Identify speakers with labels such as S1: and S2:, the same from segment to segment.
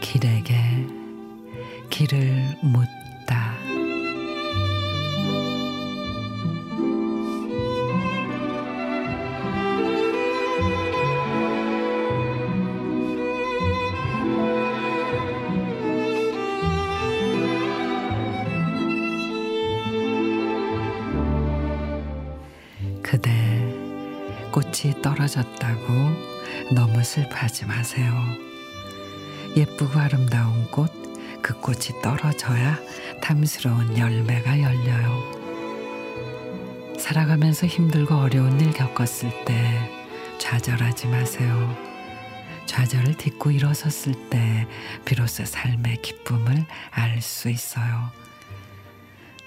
S1: 길에게 길을 묻 그대 꽃이 떨어졌다고 너무 슬퍼하지 마세요. 예쁘고 아름다운 꽃, 그 꽃이 떨어져야 탐스러운 열매가 열려요. 살아가면서 힘들고 어려운 일 겪었을 때 좌절하지 마세요. 좌절을 딛고 일어섰을 때 비로소 삶의 기쁨을 알 수 있어요.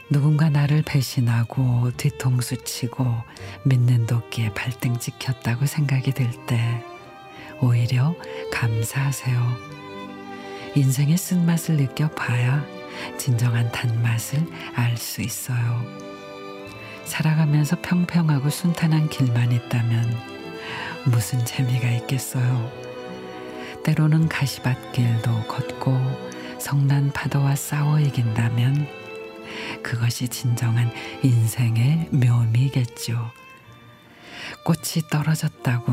S1: 누군가 나를 배신하고 뒤통수 치고 믿는 도끼에 발등 찍혔다고 생각이 들 때 오히려 감사하세요. 인생의 쓴맛을 느껴봐야 진정한 단맛을 알 수 있어요. 살아가면서 평평하고 순탄한 길만 있다면 무슨 재미가 있겠어요. 때로는 가시밭길도 걷고 성난 파도와 싸워 이긴다면 그것이 진정한 인생의 묘미겠죠. 꽃이 떨어졌다고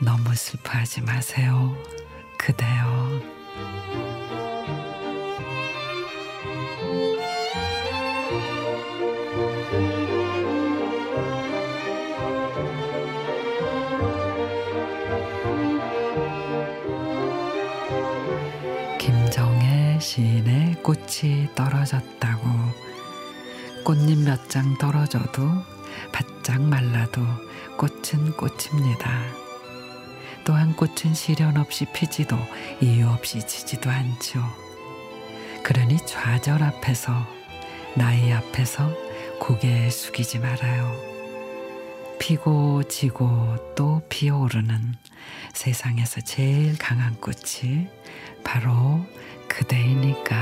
S1: 너무 슬퍼하지 마세요. 그대여. 꽃이 떨어졌다고 꽃잎 몇 장 떨어져도 바짝 말라도 꽃은 꽃입니다. 또한 꽃은 시련 없이 피지도 이유 없이 지지도 않죠. 그러니 좌절 앞에서 나이 앞에서 고개 숙이지 말아요. 피고 지고 또 피어오르는 세상에서 제일 강한 꽃이 바로 그대이니까.